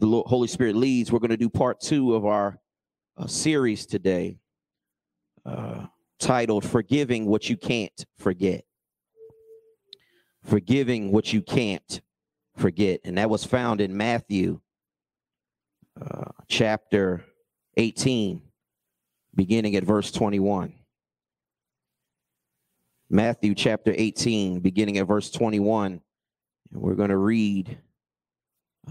the Holy Spirit leads, we're going to do part two of our uh, series today uh, titled Forgiving What You Can't Forget. Forgiving What You Can't Forget. And that was found in Matthew uh, chapter 18, beginning at verse 21. Matthew chapter 18, beginning at verse 21. And we're going to read,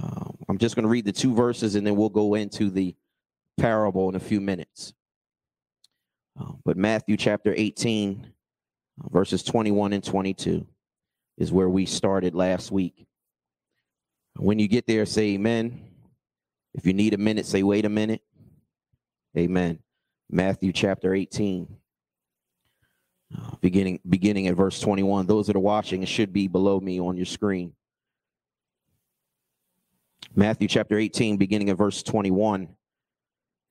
um, I'm just going to read the two verses and then we'll go into the parable in a few minutes. Uh, but Matthew chapter 18, uh, verses 21 and 22 is where we started last week. When you get there, say amen. If you need a minute, say wait a minute. Amen. Matthew chapter 18. Uh, beginning beginning at verse 21. Those that are watching, should be below me on your screen. Matthew chapter 18, beginning of verse 21.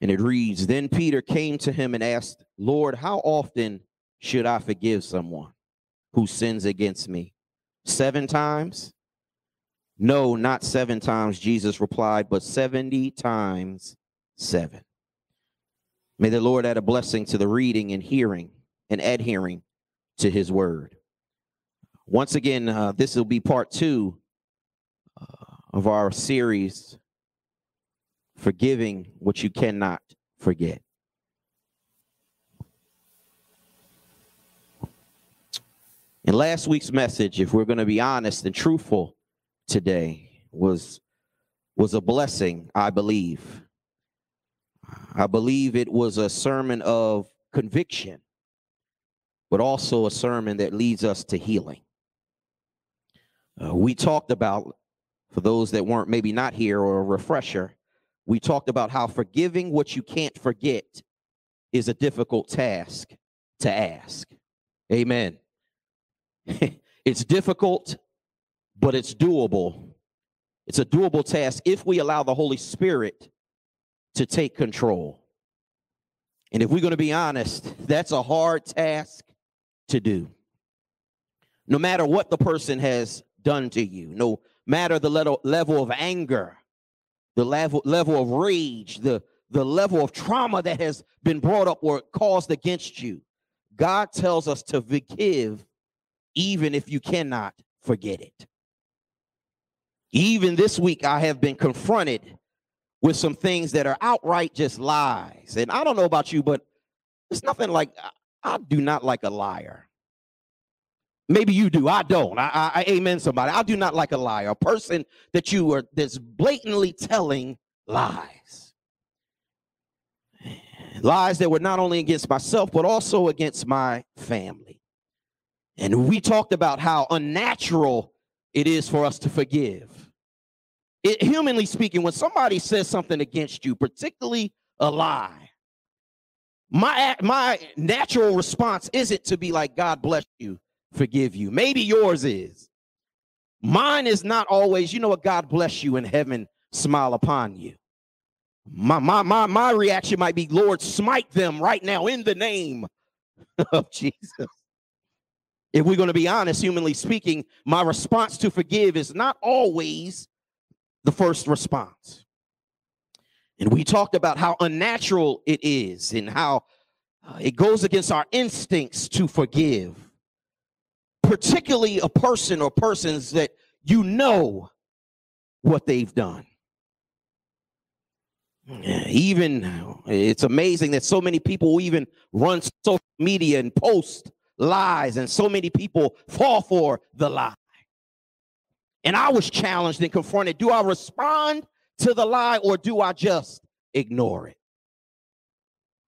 And it reads Then Peter came to him and asked, Lord, how often should I forgive someone who sins against me? Seven times? No, not seven times, Jesus replied, but 70 times seven. May the Lord add a blessing to the reading and hearing and adhering to his word. Once again, uh, this will be part two of our series, Forgiving What You Cannot Forget. In last week's message, if we're going to be honest and truthful today, was was a blessing, I believe. I believe it was a sermon of conviction but also a sermon that leads us to healing. Uh, we talked about, for those that weren't maybe not here or a refresher, we talked about how forgiving what you can't forget is a difficult task to ask. Amen. it's difficult, but it's doable. It's a doable task if we allow the Holy Spirit to take control. And if we're going to be honest, that's a hard task to do. No matter what the person has done to you, no matter the level, level of anger, the level, level of rage, the, the level of trauma that has been brought up or caused against you, God tells us to forgive even if you cannot forget it. Even this week, I have been confronted with some things that are outright just lies. And I don't know about you, but it's nothing like I do not like a liar. Maybe you do. I don't. I, I, I, amen somebody. I do not like a liar. A person that you are that's blatantly telling lies. Lies that were not only against myself, but also against my family. And we talked about how unnatural it is for us to forgive. It, humanly speaking, when somebody says something against you, particularly a lie, my, my natural response isn't to be like, God bless you, forgive you. Maybe yours is. Mine is not always, you know what, God bless you in heaven, smile upon you. My, my, my, my reaction might be, Lord, smite them right now in the name of Jesus. If we're going to be honest, humanly speaking, my response to forgive is not always the first response. And we talked about how unnatural it is and how uh, it goes against our instincts to forgive, particularly a person or persons that you know what they've done. Even it's amazing that so many people even run social media and post lies, and so many people fall for the lie. And I was challenged and confronted do I respond to the lie or do I just ignore it?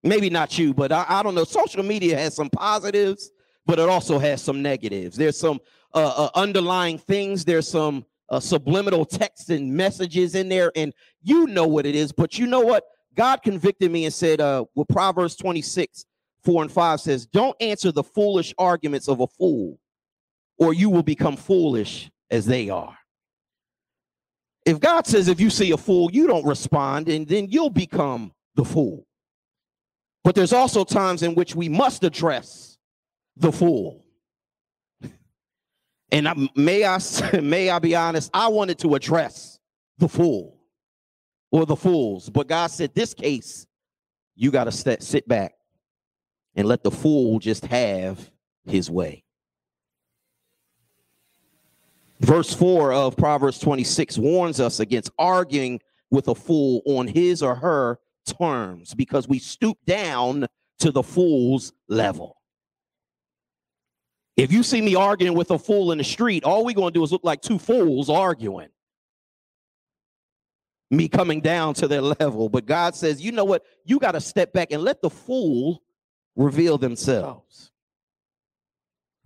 Maybe not you, but I, I don't know. Social media has some positives, but it also has some negatives. There's some uh, uh, underlying things, there's some uh, subliminal texts and messages in there, and you know what it is. But you know what? God convicted me and said, uh, well, Proverbs 26, 4 and 5 says, Don't answer the foolish arguments of a fool, or you will become foolish as they are if God says if you see a fool, you don't respond, and then you'll become the fool. But there's also times in which we must address the fool. And I, may I may I be honest, I wanted to address the fool. or the fools. But God said, this case, you got to sit back and let the fool just have his way. Verse 4 of Proverbs 26 warns us against arguing with a fool on his or her terms because we stoop down to the fool's level. If you see me arguing with a fool in the street, all we're going to do is look like two fools arguing. Me coming down to their level. But God says, you know what? You got to step back and let the fool reveal themselves.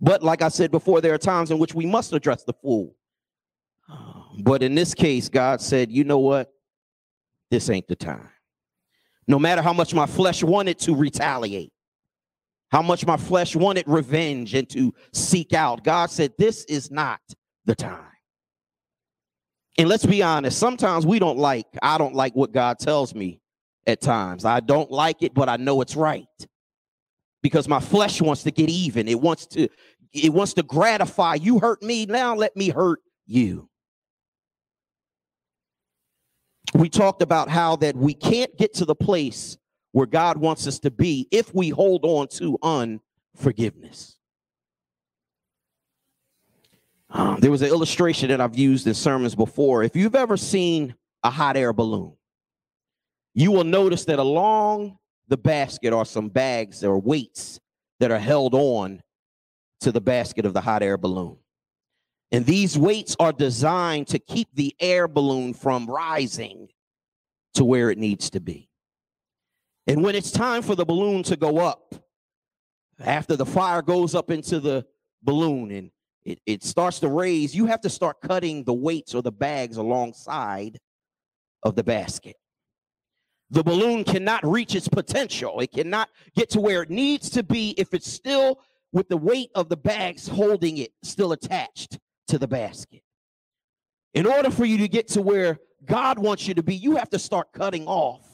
But like I said before, there are times in which we must address the fool. Oh. But in this case, God said, you know what? This ain't the time. No matter how much my flesh wanted to retaliate, how much my flesh wanted revenge and to seek out. God said, This is not the time. And let's be honest, sometimes we don't like, I don't like what God tells me at times. I don't like it, but I know it's right. Because my flesh wants to get even. It wants to, it wants to gratify. You hurt me, now let me hurt you. We talked about how that we can't get to the place where God wants us to be if we hold on to unforgiveness. Um, there was an illustration that I've used in sermons before. If you've ever seen a hot air balloon, you will notice that along the basket are some bags or weights that are held on to the basket of the hot air balloon. And these weights are designed to keep the air balloon from rising to where it needs to be. And when it's time for the balloon to go up, after the fire goes up into the balloon and it, it starts to raise, you have to start cutting the weights or the bags alongside of the basket. The balloon cannot reach its potential. It cannot get to where it needs to be if it's still with the weight of the bags holding it still attached to the basket. In order for you to get to where God wants you to be, you have to start cutting off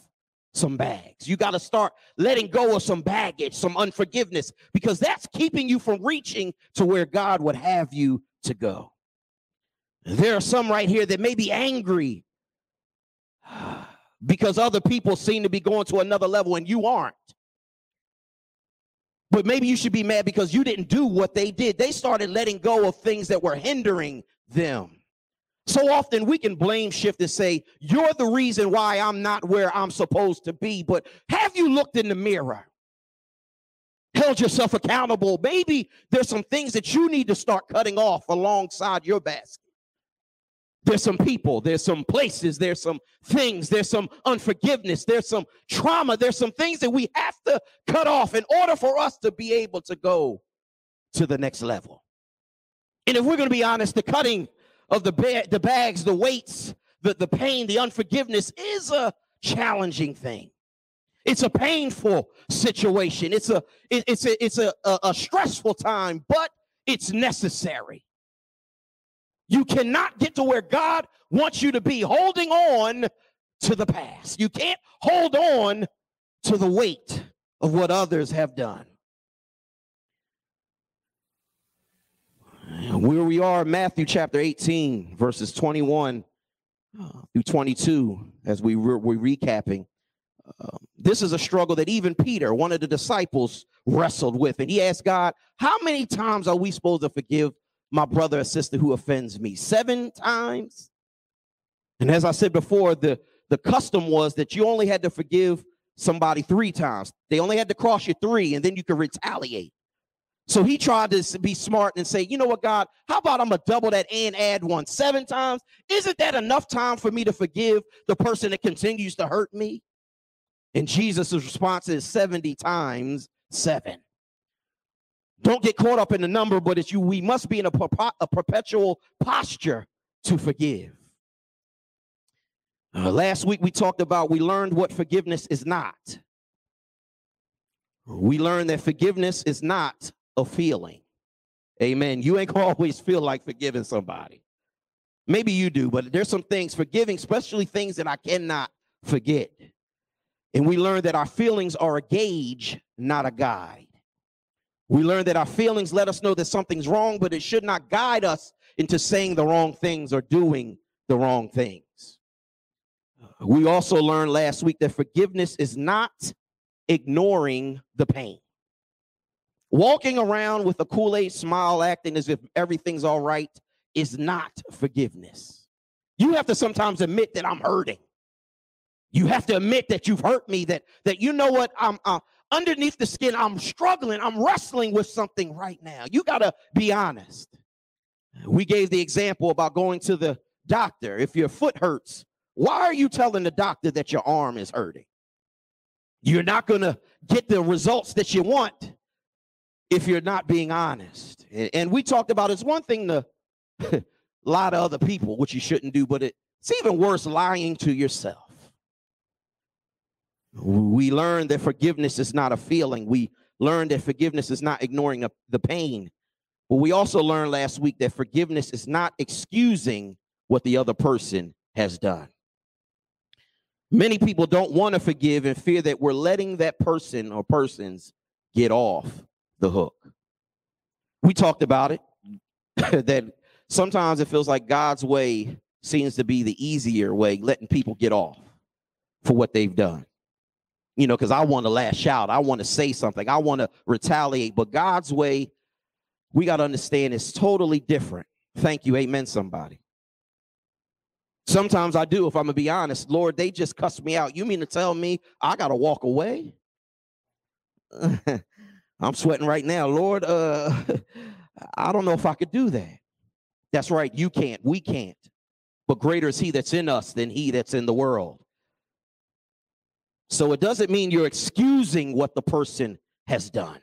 some bags. You got to start letting go of some baggage, some unforgiveness, because that's keeping you from reaching to where God would have you to go. There are some right here that may be angry because other people seem to be going to another level and you aren't. But maybe you should be mad because you didn't do what they did. They started letting go of things that were hindering them. So often we can blame shift and say, You're the reason why I'm not where I'm supposed to be. But have you looked in the mirror? Held yourself accountable. Maybe there's some things that you need to start cutting off alongside your basket. There's some people, there's some places, there's some things, there's some unforgiveness, there's some trauma, there's some things that we have to cut off in order for us to be able to go to the next level. And if we're going to be honest, the cutting of the, ba- the bags, the weights, the, the pain, the unforgiveness is a challenging thing. It's a painful situation. It's a it, it's a it's a, a, a stressful time, but it's necessary. You cannot get to where God wants you to be holding on to the past. You can't hold on to the weight of what others have done. Where we are, Matthew chapter 18, verses 21 uh, through 22, as we re- we're recapping. Uh, this is a struggle that even Peter, one of the disciples, wrestled with. And he asked God, How many times are we supposed to forgive my brother or sister who offends me? Seven times? And as I said before, the, the custom was that you only had to forgive somebody three times. They only had to cross you three, and then you could retaliate. So he tried to be smart and say, you know what, God, how about I'm going to double that and add one seven times? Isn't that enough time for me to forgive the person that continues to hurt me? And Jesus' response is 70 times seven. Don't get caught up in the number, but it's you. We must be in a, a perpetual posture to forgive. Uh, last week we talked about we learned what forgiveness is not. We learned that forgiveness is not a feeling. Amen. You ain't gonna always feel like forgiving somebody. Maybe you do, but there's some things forgiving, especially things that I cannot forget. And we learn that our feelings are a gauge, not a guide. We learn that our feelings let us know that something's wrong, but it should not guide us into saying the wrong things or doing the wrong things. We also learned last week that forgiveness is not ignoring the pain. Walking around with a Kool Aid smile, acting as if everything's all right, is not forgiveness. You have to sometimes admit that I'm hurting. You have to admit that you've hurt me, that, that you know what, I'm uh, underneath the skin, I'm struggling, I'm wrestling with something right now. You got to be honest. We gave the example about going to the doctor. If your foot hurts, why are you telling the doctor that your arm is hurting? You're not to get the results that you want if you're not being honest. And we talked about it's one thing to lie to other people, which you shouldn't do, but it's even worse lying to yourself. We learned that forgiveness is not a feeling. We learned that forgiveness is not ignoring a, the pain. But we also learned last week that forgiveness is not excusing what the other person has done. Many people don't want to forgive and fear that we're letting that person or persons get off the hook. We talked about it that sometimes it feels like God's way seems to be the easier way, letting people get off for what they've done. You know, because I want to lash out, I want to say something, I want to retaliate, but God's way, we got to understand, is totally different. Thank you. Amen, somebody. Sometimes I do, if I'm gonna be honest. Lord, they just cussed me out. You mean to tell me I gotta walk away? I'm sweating right now. Lord, uh, I don't know if I could do that. That's right, you can't, we can't. But greater is he that's in us than he that's in the world. So it doesn't mean you're excusing what the person has done.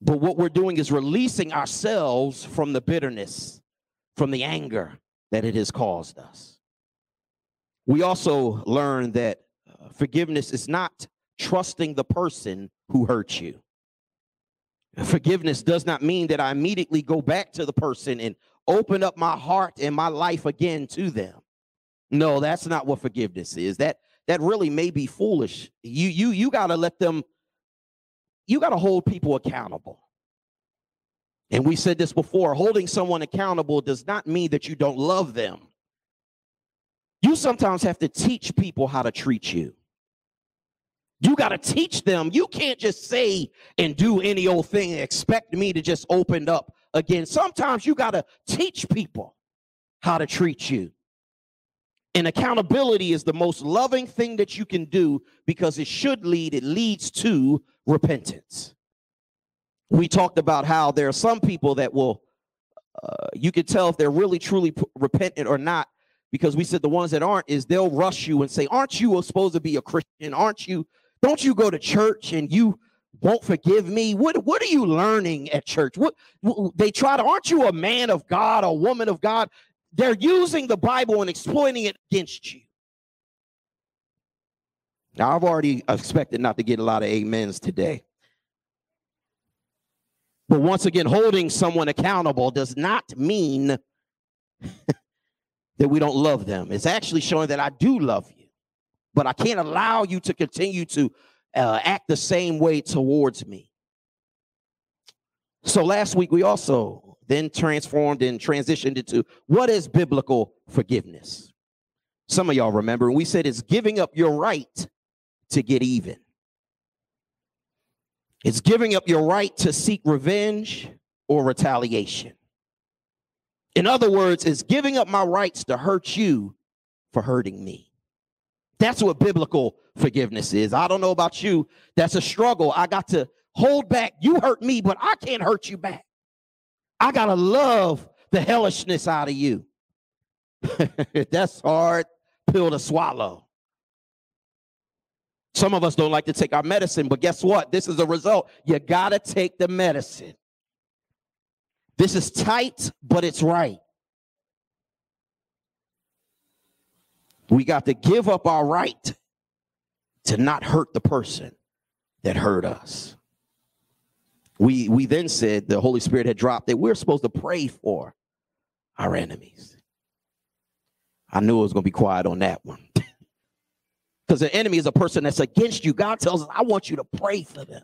But what we're doing is releasing ourselves from the bitterness, from the anger, that it has caused us. We also learn that uh, forgiveness is not trusting the person who hurt you. Forgiveness does not mean that I immediately go back to the person and open up my heart and my life again to them. No, that's not what forgiveness is. That that really may be foolish. You you you got to let them you got to hold people accountable. And we said this before holding someone accountable does not mean that you don't love them. You sometimes have to teach people how to treat you. You got to teach them. You can't just say and do any old thing and expect me to just open up again. Sometimes you got to teach people how to treat you. And accountability is the most loving thing that you can do because it should lead, it leads to repentance we talked about how there are some people that will uh, you can tell if they're really truly p- repentant or not because we said the ones that aren't is they'll rush you and say aren't you supposed to be a christian aren't you don't you go to church and you won't forgive me? What what are you learning at church? What, they try to aren't you a man of god a woman of god? They're using the bible and exploiting it against you. Now i've already expected not to get a lot of amens today. But once again, holding someone accountable does not mean that we don't love them. It's actually showing that I do love you, but I can't allow you to continue to uh, act the same way towards me. So last week, we also then transformed and transitioned into what is biblical forgiveness. Some of y'all remember, we said it's giving up your right to get even. It's giving up your right to seek revenge or retaliation. In other words, it's giving up my rights to hurt you for hurting me. That's what biblical forgiveness is. I don't know about you. That's a struggle. I got to hold back. You hurt me, but I can't hurt you back. I got to love the hellishness out of you. That's hard pill to swallow. Some of us don't like to take our medicine, but guess what? This is a result. You got to take the medicine. This is tight, but it's right. We got to give up our right to not hurt the person that hurt us. We, we then said the Holy Spirit had dropped that we're supposed to pray for our enemies. I knew it was going to be quiet on that one. Because the enemy is a person that's against you. God tells us, I want you to pray for them.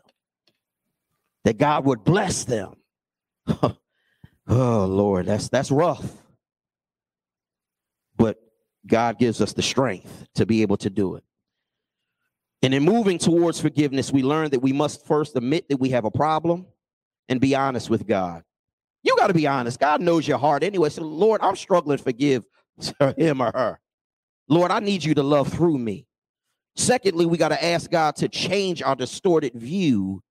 That God would bless them. oh Lord, that's that's rough. God gives us the strength to be able to do it. And in moving towards forgiveness, we learn that we must first admit that we have a problem and be honest with God. You got to be honest. God knows your heart anyway. So, Lord, I'm struggling to forgive him or her. Lord, I need you to love through me. Secondly, we got to ask God to change our distorted view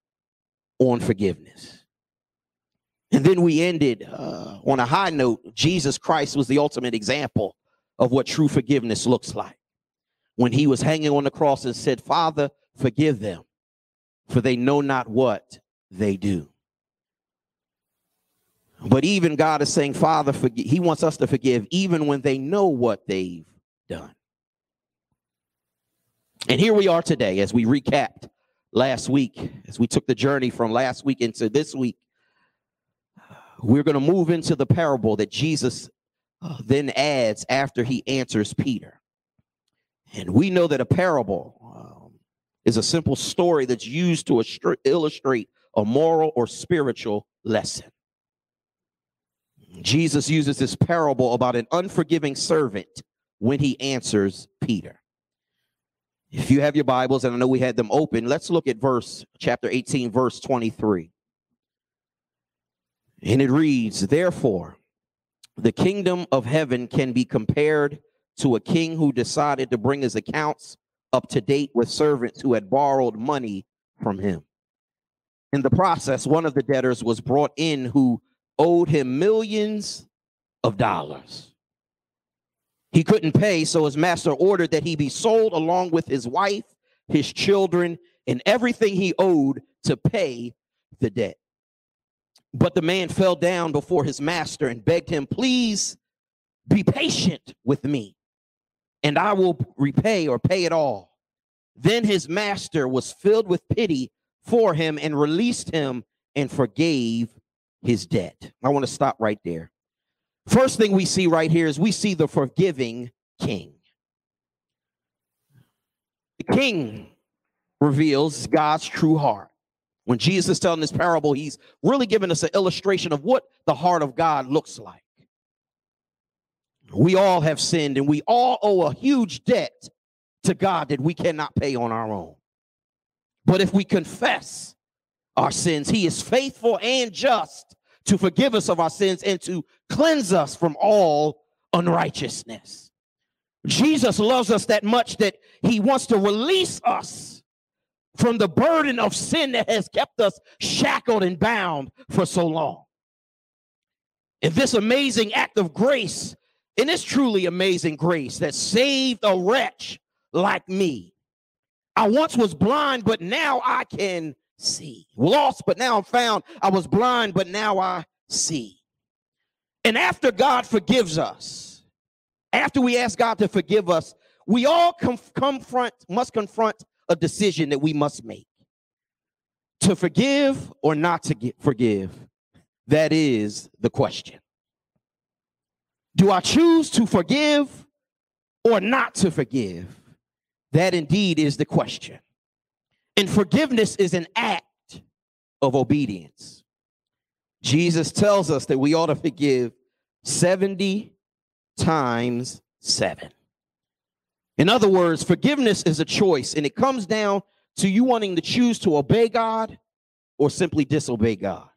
on forgiveness. And then we ended uh, on a high note. Jesus Christ was the ultimate example of what true forgiveness looks like. When he was hanging on the cross and said, Father, forgive them, for they know not what they do. But even God is saying, Father, forgive. He wants us to forgive even when they know what they've done. And here we are today as we recapped last week, as we took the journey from last week into this week. We're going to move into the parable that Jesus then adds after he answers Peter. And we know that a parable um, is a simple story that's used to illustrate a moral or spiritual lesson. Jesus uses this parable about an unforgiving servant when he answers Peter. If you have your Bibles, and I know we had them open, let's look at verse chapter 18, verse 23. And it reads, Therefore, the kingdom of heaven can be compared to a king who decided to bring his accounts up to date with servants who had borrowed money from him. In the process, one of the debtors was brought in who owed him millions of dollars. He couldn't pay, so his master ordered that he be sold along with his wife, his children, and everything he owed to pay the debt. But the man fell down before his master and begged him, Please be patient with me, and I will repay or pay it all. Then his master was filled with pity for him and released him and forgave his debt. I want to stop right there. First thing we see right here is we see the forgiving king. The king reveals God's true heart. When Jesus is telling this parable, he's really giving us an illustration of what the heart of God looks like. We all have sinned and we all owe a huge debt to God that we cannot pay on our own. But if we confess our sins, he is faithful and just to forgive us of our sins and to cleanse us from all unrighteousness. Jesus loves us that much that he wants to release us from the burden of sin that has kept us shackled and bound for so long. And this amazing act of grace, and it's truly amazing grace that saved a wretch like me. I once was blind, but now I can see. Lost, but now I'm found. I was blind, but now I see. And after God forgives us, after we ask God to forgive us, we all confront, must confront a decision that we must make to forgive or not to get, forgive. That is the question. Do I choose to forgive or not to forgive? That indeed is the question. And forgiveness is an act of obedience. Jesus tells us that we ought to forgive 70 times seven. In other words, forgiveness is a choice, and it comes down to you wanting to choose to obey God or simply disobey God.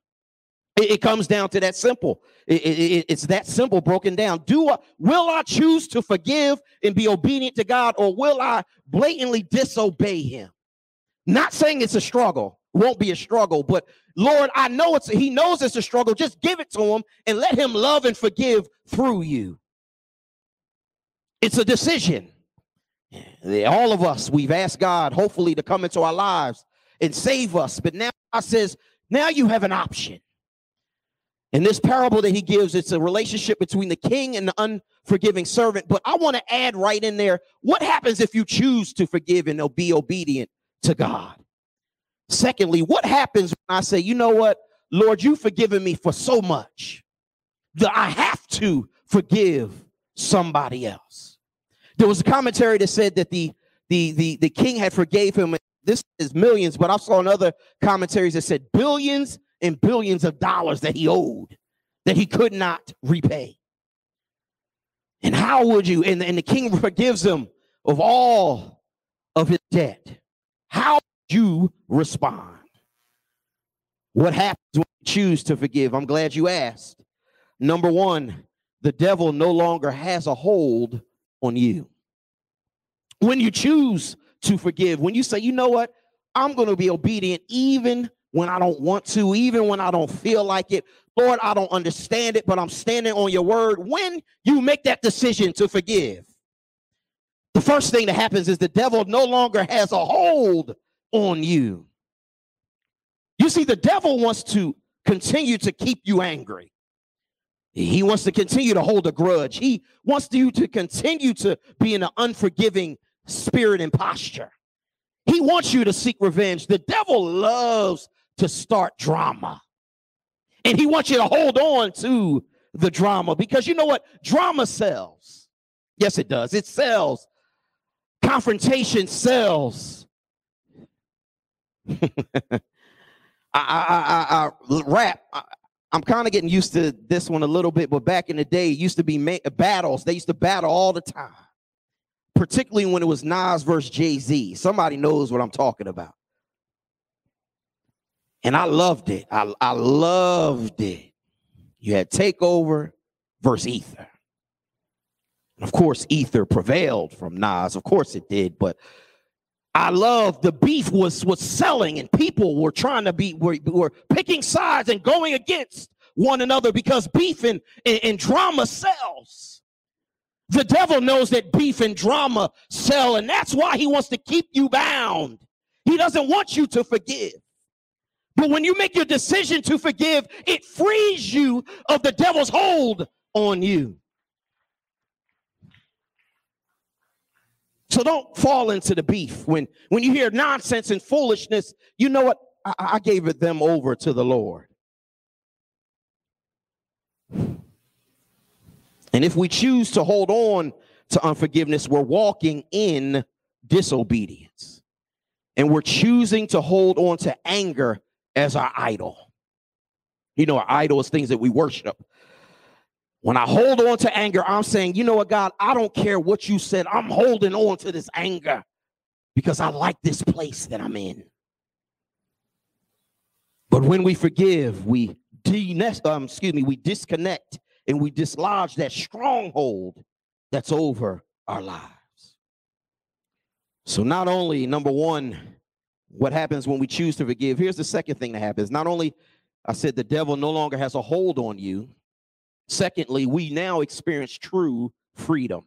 It, it comes down to that simple. It, it, it's that simple broken down. Do I, will I choose to forgive and be obedient to God, or will I blatantly disobey Him? Not saying it's a struggle, won't be a struggle, but Lord, I know it's He knows it's a struggle. Just give it to Him and let Him love and forgive through you. It's a decision. All of us, we've asked God, hopefully, to come into our lives and save us. But now God says, now you have an option. In this parable that he gives, it's a relationship between the king and the unforgiving servant. But I want to add right in there what happens if you choose to forgive and be obedient to God? Secondly, what happens when I say, you know what, Lord, you've forgiven me for so much that I have to forgive somebody else? There was a commentary that said that the the the, the king had forgave him. This is millions, but I saw in other commentaries that said billions and billions of dollars that he owed that he could not repay. And how would you? And, and the king forgives him of all of his debt. How would you respond? What happens when you choose to forgive? I'm glad you asked. Number one, the devil no longer has a hold on you. When you choose to forgive, when you say, you know what, I'm going to be obedient even when I don't want to, even when I don't feel like it. Lord, I don't understand it, but I'm standing on your word. When you make that decision to forgive, the first thing that happens is the devil no longer has a hold on you. You see, the devil wants to continue to keep you angry. He wants to continue to hold a grudge. He wants you to continue to be in an unforgiving spirit and posture. He wants you to seek revenge. The devil loves to start drama. And he wants you to hold on to the drama because you know what? Drama sells. Yes, it does. It sells. Confrontation sells. I, I, I, I, rap. Am kind of getting used to this one a little bit, but back in the day, it used to be ma- battles. They used to battle all the time, particularly when it was Nas versus Jay Z. Somebody knows what I'm talking about. And I loved it. I, I loved it. You had Takeover versus Ether. And Of course, Ether prevailed from Nas. Of course it did, but I love the beef was was selling and people were trying to be were, were picking sides and going against one another because beef and, and, and drama sells. The devil knows that beef and drama sell, and that's why he wants to keep you bound. He doesn't want you to forgive. But when you make your decision to forgive, it frees you of the devil's hold on you. So don't fall into the beef. When when you hear nonsense and foolishness, you know what? I, I gave it them over to the Lord. And if we choose to hold on to unforgiveness, we're walking in disobedience. And we're choosing to hold on to anger as our idol. You know, our idol is things that we worship. When I hold on to anger, I'm saying, you know what, God, I don't care what you said. I'm holding on to this anger because I like this place that I'm in. But when we forgive, we de- um, excuse me, we disconnect and we dislodge that stronghold that's over our lives. So not only number one, what happens when we choose to forgive? Here's the second thing that happens. Not only I said the devil no longer has a hold on you, Secondly, we now experience true freedom.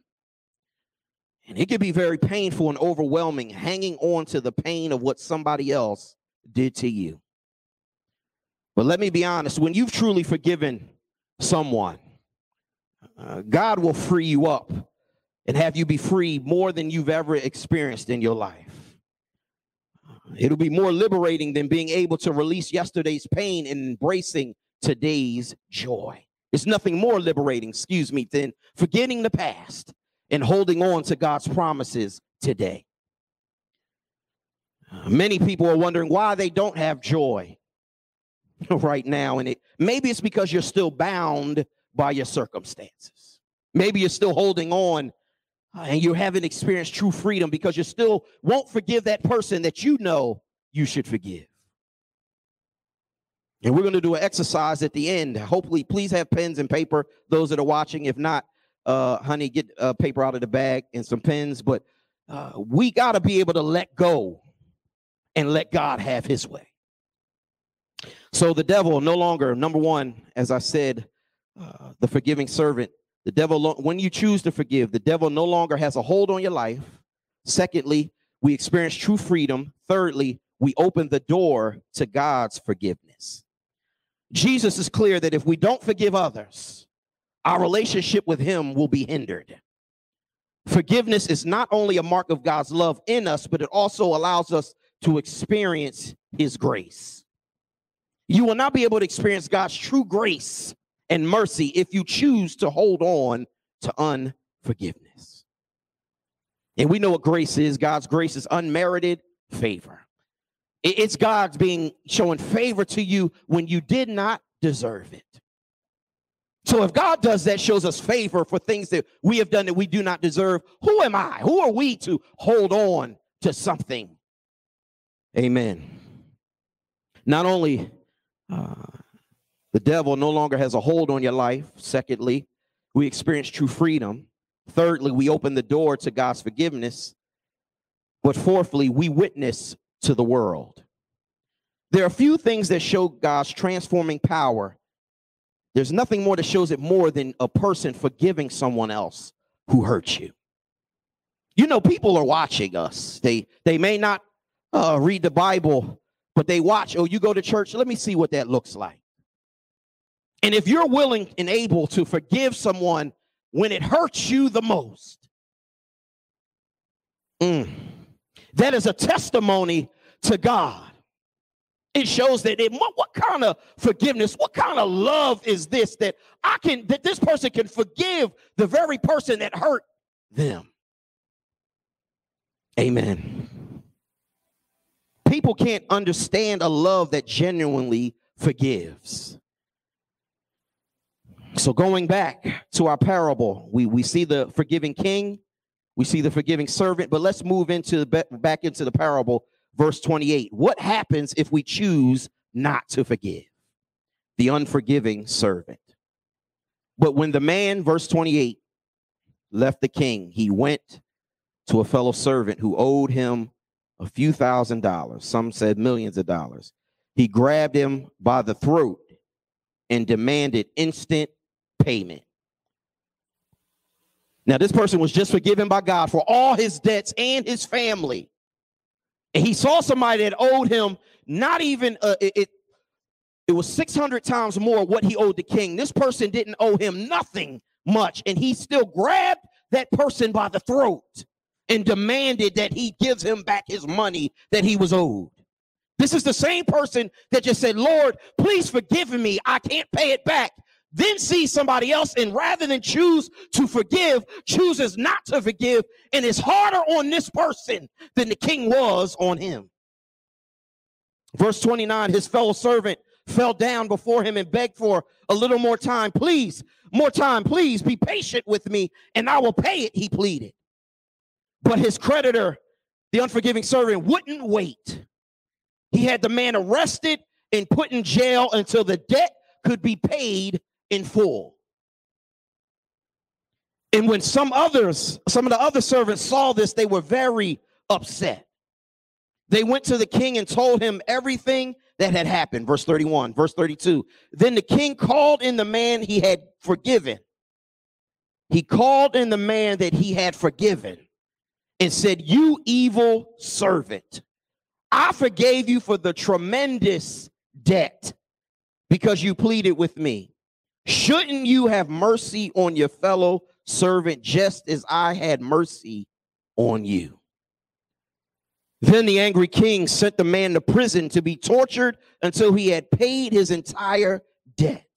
And it can be very painful and overwhelming hanging on to the pain of what somebody else did to you. But let me be honest when you've truly forgiven someone, uh, God will free you up and have you be free more than you've ever experienced in your life. It'll be more liberating than being able to release yesterday's pain and embracing today's joy. It's nothing more liberating, excuse me, than forgetting the past and holding on to God's promises today. Uh, many people are wondering why they don't have joy right now. And it maybe it's because you're still bound by your circumstances. Maybe you're still holding on uh, and you haven't experienced true freedom because you still won't forgive that person that you know you should forgive. And we're going to do an exercise at the end. Hopefully, please have pens and paper, those that are watching. If not, uh, honey, get uh, paper out of the bag and some pens. But uh, we got to be able to let go and let God have his way. So the devil no longer, number one, as I said, uh, the forgiving servant, the devil, when you choose to forgive, the devil no longer has a hold on your life. Secondly, we experience true freedom. Thirdly, we open the door to God's forgiveness. Jesus is clear that if we don't forgive others, our relationship with Him will be hindered. Forgiveness is not only a mark of God's love in us, but it also allows us to experience His grace. You will not be able to experience God's true grace and mercy if you choose to hold on to unforgiveness. And we know what grace is God's grace is unmerited favor. It's God's being showing favor to you when you did not deserve it. So if God does that, shows us favor for things that we have done that we do not deserve, who am I? Who are we to hold on to something? Amen. Not only uh, the devil no longer has a hold on your life. Secondly, we experience true freedom. Thirdly, we open the door to God's forgiveness. But fourthly, we witness to the world. There are a few things that show God's transforming power. There's nothing more that shows it more than a person forgiving someone else who hurt you. You know, people are watching us. They they may not uh, read the Bible, but they watch. Oh, you go to church. Let me see what that looks like. And if you're willing and able to forgive someone when it hurts you the most, mm, that is a testimony to God. It shows that it, what, what kind of forgiveness, what kind of love is this that I can that this person can forgive the very person that hurt them. Amen. People can't understand a love that genuinely forgives. So going back to our parable, we, we see the forgiving king, we see the forgiving servant, but let's move into the, back into the parable, verse 28. What happens if we choose not to forgive? The unforgiving servant. But when the man, verse 28, left the king, he went to a fellow servant who owed him a few thousand dollars. Some said millions of dollars. He grabbed him by the throat and demanded instant payment. Now, this person was just forgiven by God for all his debts and his family. And he saw somebody that owed him not even uh, it, it, it was 600 times more what he owed the king. This person didn't owe him nothing much, and he still grabbed that person by the throat and demanded that he gives him back his money that he was owed. This is the same person that just said, Lord, please forgive me. I can't pay it back then sees somebody else and rather than choose to forgive, chooses not to forgive, and is harder on this person than the king was on him. Verse 29 his fellow servant fell down before him and begged for a little more time. Please, more time, please be patient with me and I will pay it, he pleaded. But his creditor, the unforgiving servant, wouldn't wait. He had the man arrested and put in jail until the debt could be paid in full. And when some others, some of the other servants saw this, they were very upset. They went to the king and told him everything that had happened. Verse 31, verse 32. Then the king called in the man he had forgiven. He called in the man that he had forgiven and said, You evil servant, I forgave you for the tremendous debt because you pleaded with me. Shouldn't you have mercy on your fellow servant just as I had mercy on you? Then the angry king sent the man to prison to be tortured until he had paid his entire debt.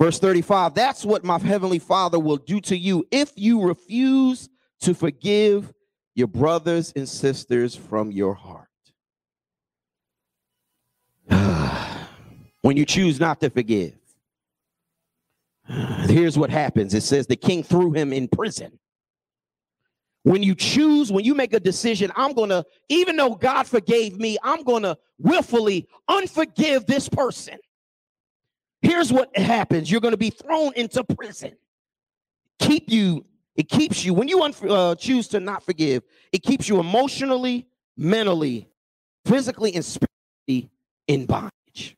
Verse 35 That's what my heavenly father will do to you if you refuse to forgive your brothers and sisters from your heart. when you choose not to forgive, Here's what happens it says the king threw him in prison. When you choose, when you make a decision, I'm going to, even though God forgave me, I'm going to willfully unforgive this person. Here's what happens you're going to be thrown into prison. Keep you, it keeps you, when you un- uh, choose to not forgive, it keeps you emotionally, mentally, physically, and spiritually in bondage.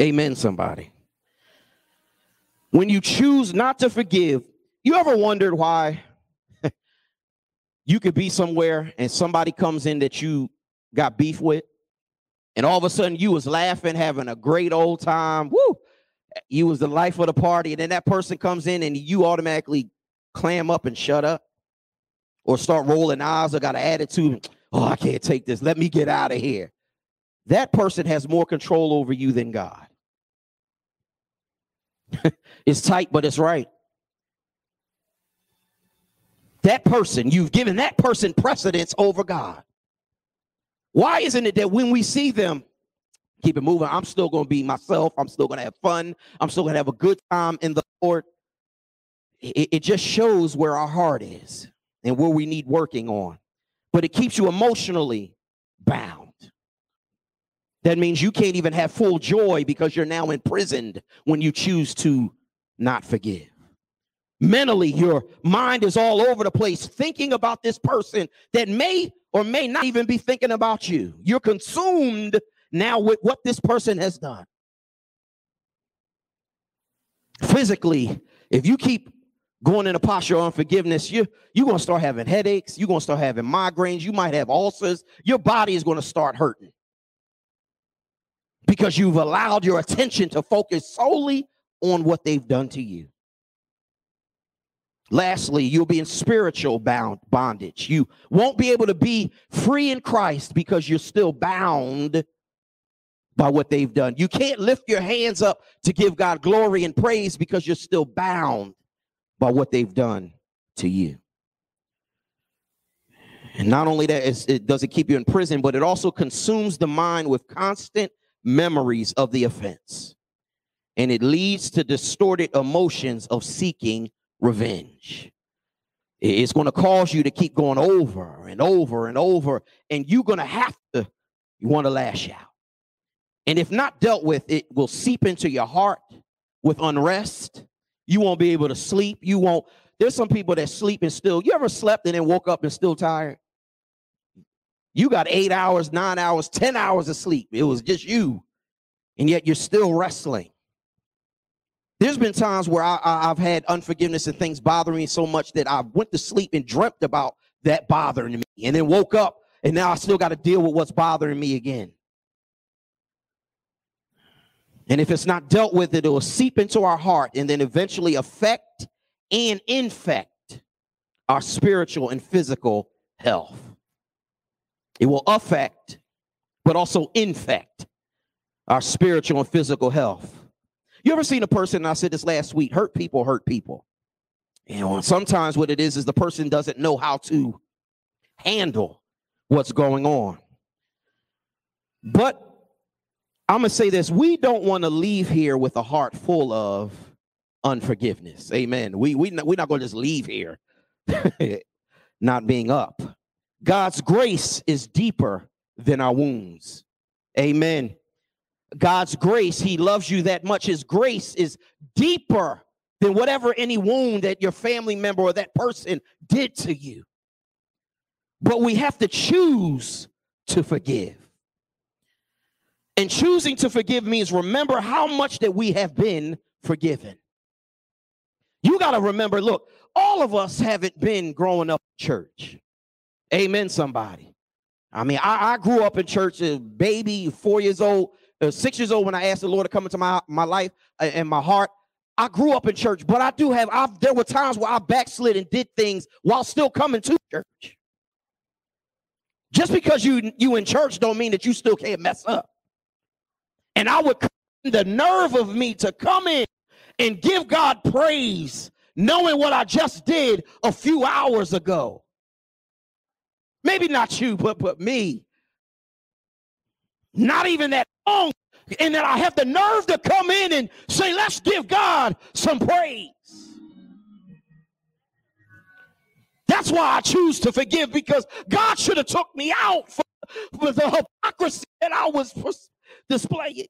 Amen, somebody. When you choose not to forgive, you ever wondered why you could be somewhere and somebody comes in that you got beef with, and all of a sudden you was laughing, having a great old time. Woo! You was the life of the party, and then that person comes in and you automatically clam up and shut up, or start rolling eyes or got an attitude. Oh, I can't take this. Let me get out of here. That person has more control over you than God. it's tight, but it's right. That person, you've given that person precedence over God. Why isn't it that when we see them, keep it moving. I'm still going to be myself. I'm still going to have fun. I'm still going to have a good time in the Lord. It, it just shows where our heart is and where we need working on. But it keeps you emotionally bound. That means you can't even have full joy because you're now imprisoned when you choose to not forgive. Mentally, your mind is all over the place thinking about this person that may or may not even be thinking about you. You're consumed now with what this person has done. Physically, if you keep going in a posture of unforgiveness, you, you're going to start having headaches. You're going to start having migraines. You might have ulcers. Your body is going to start hurting because you've allowed your attention to focus solely on what they've done to you. Lastly, you'll be in spiritual bound bondage. You won't be able to be free in Christ because you're still bound by what they've done. You can't lift your hands up to give God glory and praise because you're still bound by what they've done to you. And not only that, it does it keep you in prison, but it also consumes the mind with constant memories of the offense. And it leads to distorted emotions of seeking revenge. It's going to cause you to keep going over and over and over, and you're going to have to, you want to lash out. And if not dealt with, it will seep into your heart with unrest. You won't be able to sleep. You won't. There's some people that sleep and still. You ever slept and then woke up and still tired? You got eight hours, nine hours, 10 hours of sleep. It was just you. And yet you're still wrestling. There's been times where I, have had unforgiveness and things bothering me so much that I went to sleep and dreamt about that bothering me and then woke up and now I still got to deal with what's bothering me again. And if it's not dealt with, it will seep into our heart and then eventually affect and infect our spiritual and physical health. It will affect, but also infect our spiritual and physical health. You ever seen a person, I said this last week, hurt people hurt people. And sometimes what it is is the person doesn't know how to handle what's going on. But I'm going to say this we don't want to leave here with a heart full of unforgiveness. Amen. We, we, we're not going to just leave here not being up. God's grace is deeper than our wounds. Amen. God's grace, He loves you that much. His grace is deeper than whatever any wound that your family member or that person did to you. But we have to choose to forgive. And choosing to forgive means remember how much that we have been forgiven. You got to remember look, all of us haven't been growing up in church. Amen, somebody. I mean, I, I grew up in church as baby, four years old, uh, six years old when I asked the Lord to come into my, my life uh, and my heart. I grew up in church, but I do have, I've, there were times where I backslid and did things while still coming to church. Just because you you in church don't mean that you still can't mess up. And I would the nerve of me to come in and give God praise, knowing what I just did a few hours ago. Maybe not you, but but me. Not even that long. And that I have the nerve to come in and say, let's give God some praise. That's why I choose to forgive because God should have took me out for, for the hypocrisy that I was displaying.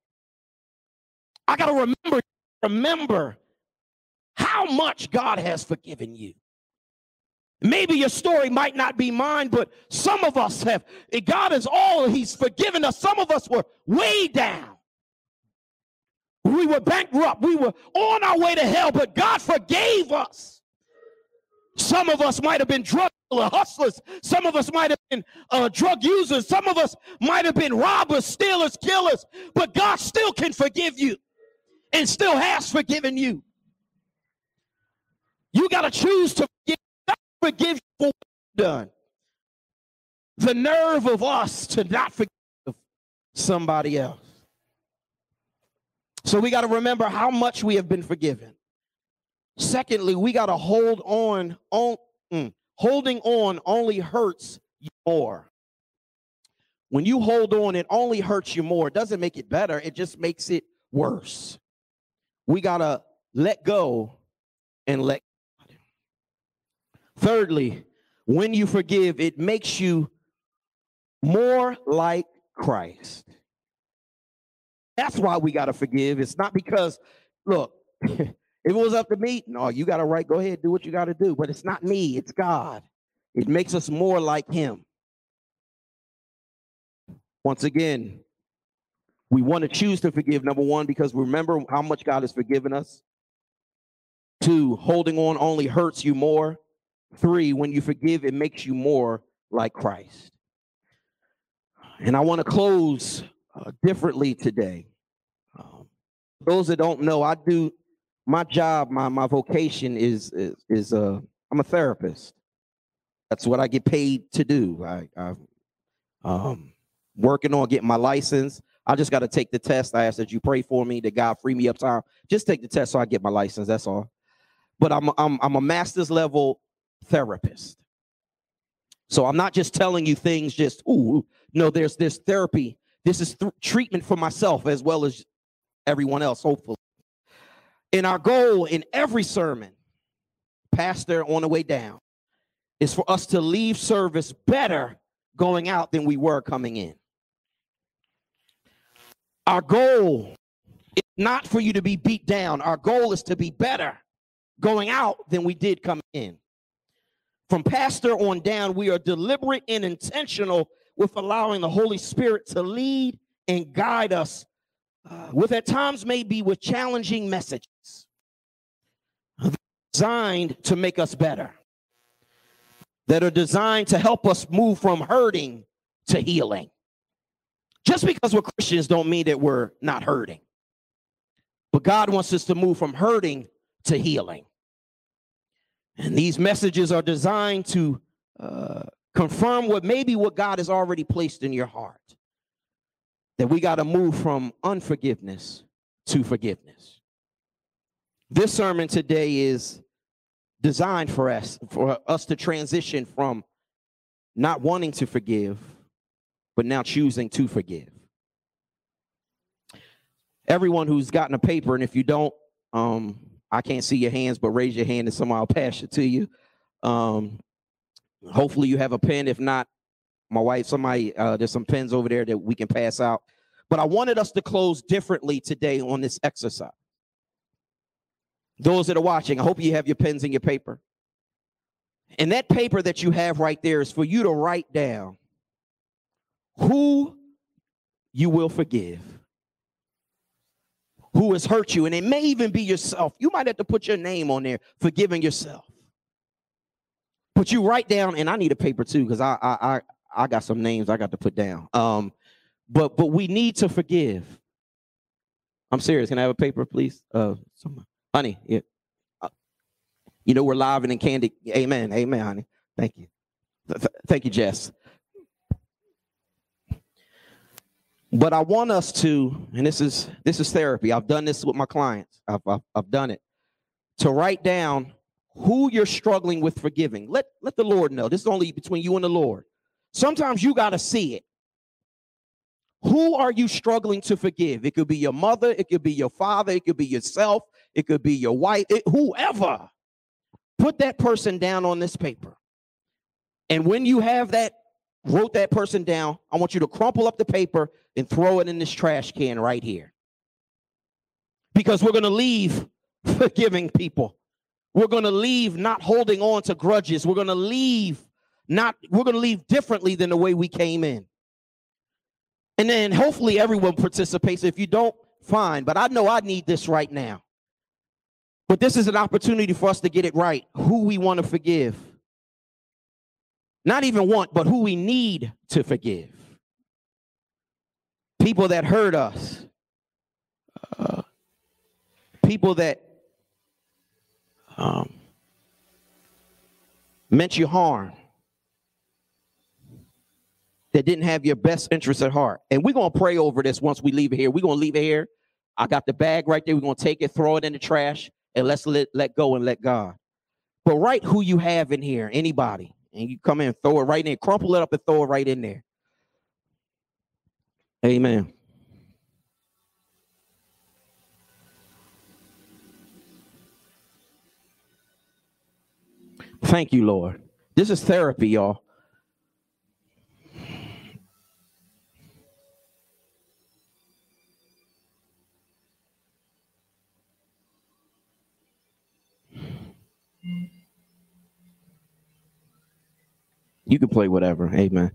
I got to remember, remember how much God has forgiven you. Maybe your story might not be mine, but some of us have. God is all He's forgiven us. Some of us were way down. We were bankrupt. We were on our way to hell, but God forgave us. Some of us might have been drug hustlers. Some of us might have been uh, drug users. Some of us might have been robbers, stealers, killers. But God still can forgive you and still has forgiven you. You got to choose to forgive forgive for done. The nerve of us to not forgive somebody else. So we got to remember how much we have been forgiven. Secondly, we got to hold on, on mm, holding on only hurts you more. when you hold on, it only hurts you more. It doesn't make it better, it just makes it worse. We got to let go and let Thirdly, when you forgive, it makes you more like Christ. That's why we got to forgive. It's not because, look, if it was up to me, no, you got to right, go ahead, do what you got to do. But it's not me, it's God. It makes us more like Him. Once again, we want to choose to forgive, number one, because remember how much God has forgiven us. Two, holding on only hurts you more. Three, when you forgive, it makes you more like Christ. And I want to close uh, differently today. Um, those that don't know, I do my job, my my vocation is is, is uh, I'm a therapist. That's what I get paid to do. I, I um working on getting my license. I just got to take the test. I ask that you pray for me, that God free me up time. Just take the test so I get my license. That's all. But I'm I'm I'm a master's level therapist. So I'm not just telling you things just, ooh, no, there's this therapy. This is th- treatment for myself as well as everyone else, hopefully. And our goal in every sermon, pastor on the way down, is for us to leave service better going out than we were coming in. Our goal is not for you to be beat down. Our goal is to be better going out than we did coming in. From pastor on down, we are deliberate and intentional with allowing the Holy Spirit to lead and guide us uh, with at times maybe with challenging messages. Designed to make us better. That are designed to help us move from hurting to healing. Just because we're christians don't mean that we're not hurting. But god wants us to move from hurting to healing and these messages are designed to uh, confirm what maybe what God has already placed in your heart. That we got to move from unforgiveness to forgiveness. This sermon today is designed for us, for us to transition from not wanting to forgive, but now choosing to forgive. Everyone who's gotten a paper, and if you don't, um, I can't see your hands, but raise your hand and somehow I'll pass it to you. Um, hopefully you have a pen. If not, my wife, somebody, uh, there's some pens over there that we can pass out. But I wanted us to close differently today on this exercise. Those that are watching, I hope you have your pens and your paper. And that paper that you have right there is for you to write down who you will forgive who has hurt you, and it may even be yourself. You might have to put your name on there, forgiving yourself. But you write down, and I need a paper too, because I, I I I got some names I got to put down. Um, but but we need to forgive. I'm serious. Can I have a paper, please? Uh, someone. honey, yeah. Uh, you know we're live and in candy. Amen. Amen, honey. Thank you. Th- thank you, Jess. But I want us to, and this is this is therapy. I've done this with my clients. I've, I've, I've done it. To write down who you're struggling with forgiving. Let let the Lord know. This is only between you and the Lord. Sometimes you got to see it. Who are you struggling to forgive? It could be your mother, it could be your father, it could be yourself, it could be your wife, it, whoever. Put that person down on this paper. And when you have that wrote that person down, I want you to crumple up the paper and throw it in this trash can right here. Because we're going to leave forgiving people. We're going to leave not holding on to grudges. We're going to leave not we're going to leave differently than the way we came in. And then hopefully everyone participates. If you don't, fine. But I know I need this right now. But this is an opportunity for us to get it right. Who we want to forgive. Not even want, but who we need to forgive people that hurt us, uh, people that um, meant you harm, that didn't have your best interest at heart. And we're going to pray over this once we leave it here. We're going to leave it here. I got the bag right there. We're going to take it, throw it in the trash, and let's let, let go and let God. But write who you have in here, anybody. And you come in and throw it right in, crumple it up and throw it right in there. Amen. Thank you, Lord. This is therapy, y'all. You can play whatever. Amen.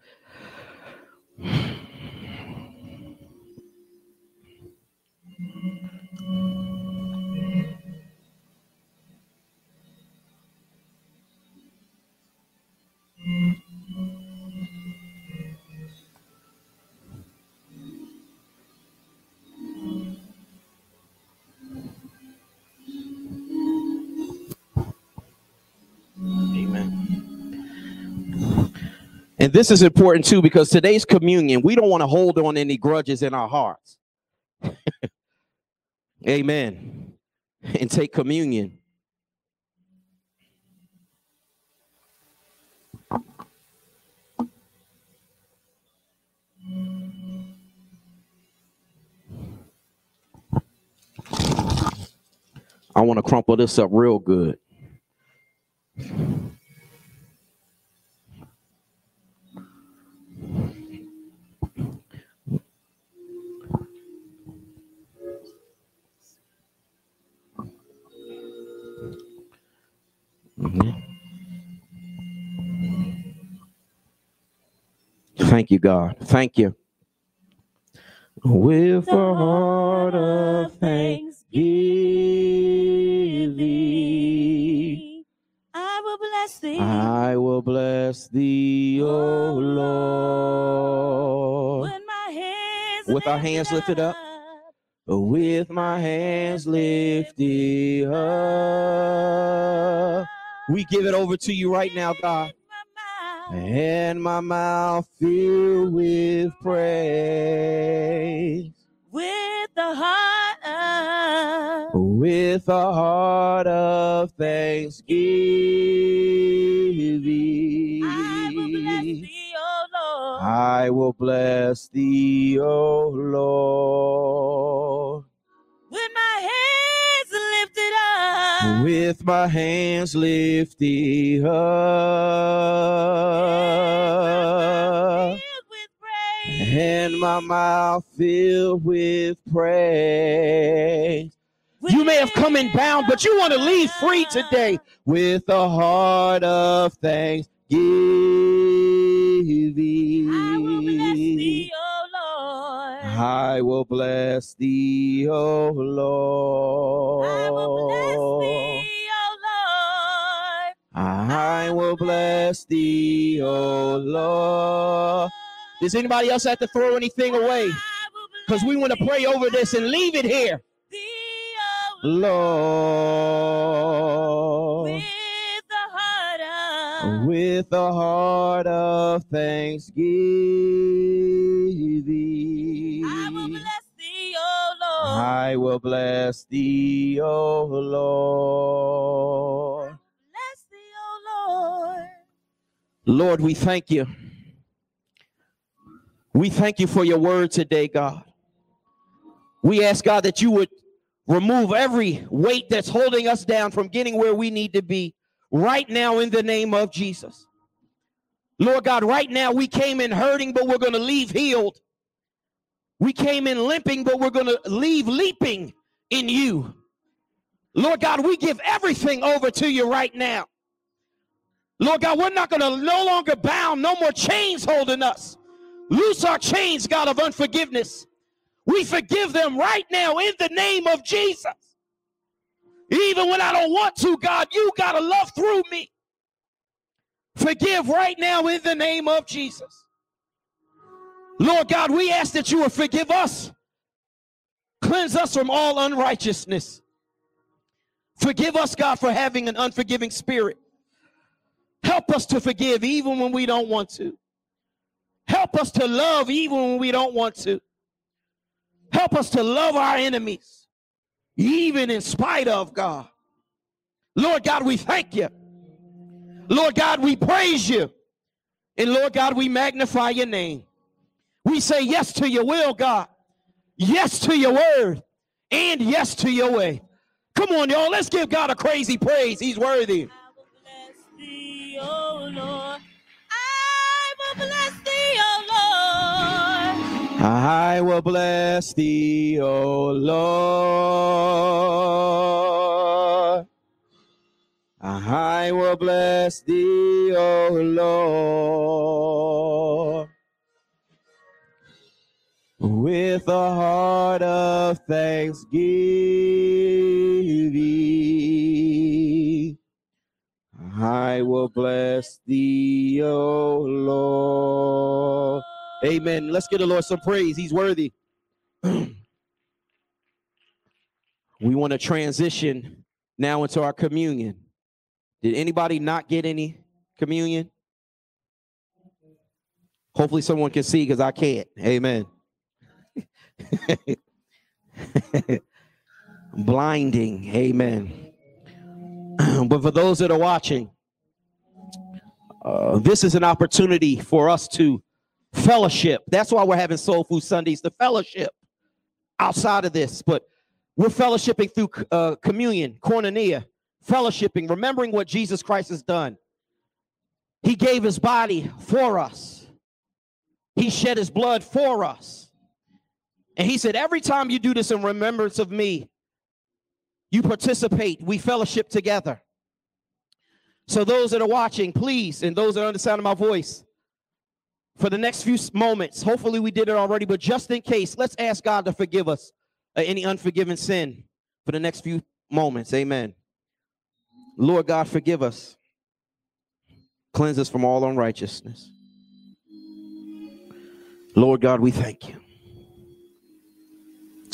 And this is important too because today's communion, we don't want to hold on any grudges in our hearts. Amen. And take communion. I want to crumple this up real good. Thank you, God. Thank you. With a heart of thanksgiving, I will bless thee. I will bless thee, O oh, Lord. With my hands With our hands lifted up. With my hands lifted up. We give it over to you right now, God. And my mouth filled with praise. With the heart of With a heart of thanksgiving. I will bless thee, O Lord. I will bless thee, O Lord. With my hands lifted up. With. And my mouth filled with praise. You may have come in bound, but you want to leave free today with a heart of thanksgiving. I will bless thee, O Lord. I will bless thee, O I will bless thee, O Lord. I will bless thee, O Lord. Does anybody else have to throw anything away? Because we want to pray over this and leave it here. Lord, With the heart of with a heart of thanksgiving, I will bless thee, O Lord. Bless thee, O Lord. Lord, we thank you. We thank you for your word today, God. We ask God that you would remove every weight that's holding us down from getting where we need to be right now in the name of Jesus. Lord God, right now we came in hurting, but we're going to leave healed. We came in limping, but we're going to leave leaping in you. Lord God, we give everything over to you right now. Lord God, we're not going to no longer bound, no more chains holding us. Loose our chains, God, of unforgiveness. We forgive them right now in the name of Jesus. Even when I don't want to, God, you got to love through me. Forgive right now in the name of Jesus. Lord God, we ask that you will forgive us. Cleanse us from all unrighteousness. Forgive us, God, for having an unforgiving spirit. Help us to forgive even when we don't want to. Help us to love even when we don't want to. Help us to love our enemies, even in spite of God. Lord God, we thank you. Lord God, we praise you. And Lord God, we magnify your name. We say yes to your will, God. Yes to your word. And yes to your way. Come on, y'all. Let's give God a crazy praise. He's worthy. We bless thee O Lord. I will bless thee O Lord. I will bless thee, O Lord. I will bless thee, O Lord. With a heart of thanksgiving, I will bless thee, O Lord. Amen. Let's give the Lord some praise. He's worthy. we want to transition now into our communion. Did anybody not get any communion? Hopefully, someone can see because I can't. Amen. Blinding. Amen. but for those that are watching, uh, this is an opportunity for us to fellowship. That's why we're having Soul Food Sundays, the fellowship outside of this. But we're fellowshipping through uh, communion, koinonia, fellowshipping, remembering what Jesus Christ has done. He gave his body for us, he shed his blood for us. And he said, Every time you do this in remembrance of me, you participate, we fellowship together. So, those that are watching, please, and those that are the sound of my voice, for the next few moments, hopefully we did it already, but just in case, let's ask God to forgive us any unforgiven sin for the next few moments. Amen. Lord God, forgive us. Cleanse us from all unrighteousness. Lord God, we thank you.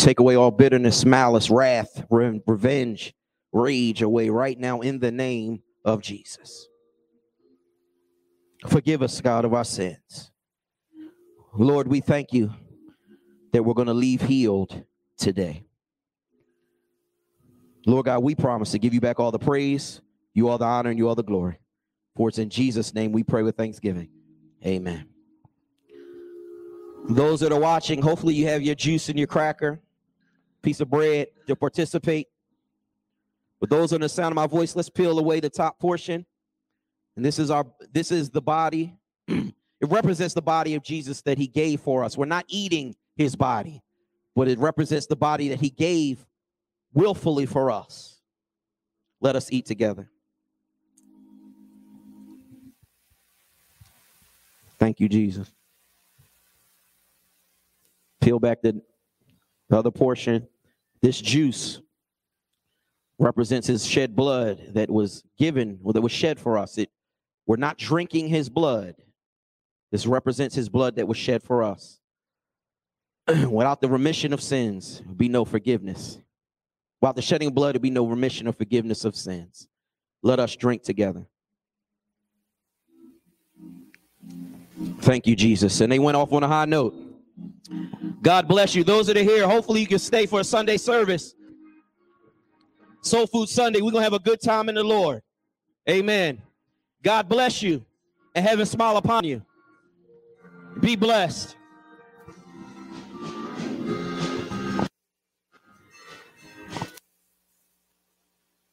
Take away all bitterness, malice, wrath, re- revenge, rage away right now in the name of Jesus. Forgive us, God, of our sins. Lord, we thank you that we're going to leave healed today. Lord God, we promise to give you back all the praise, you all the honor, and you all the glory. For it's in Jesus' name we pray with thanksgiving. Amen. Those that are watching, hopefully you have your juice and your cracker, piece of bread to participate. But those on the sound of my voice, let's peel away the top portion. And this is our this is the body. it represents the body of Jesus that he gave for us. We're not eating his body, but it represents the body that he gave willfully for us. Let us eat together. Thank you, Jesus. Peel back the, the other portion. This juice represents his shed blood that was given, or that was shed for us. It, we're not drinking his blood. This represents his blood that was shed for us. Without the remission of sins, be no forgiveness. Without the shedding of blood, there be no remission or forgiveness of sins. Let us drink together. Thank you, Jesus. And they went off on a high note. God bless you. Those that are here, hopefully you can stay for a Sunday service. Soul Food Sunday. We're going to have a good time in the Lord. Amen. God bless you and heaven smile upon you. Be blessed.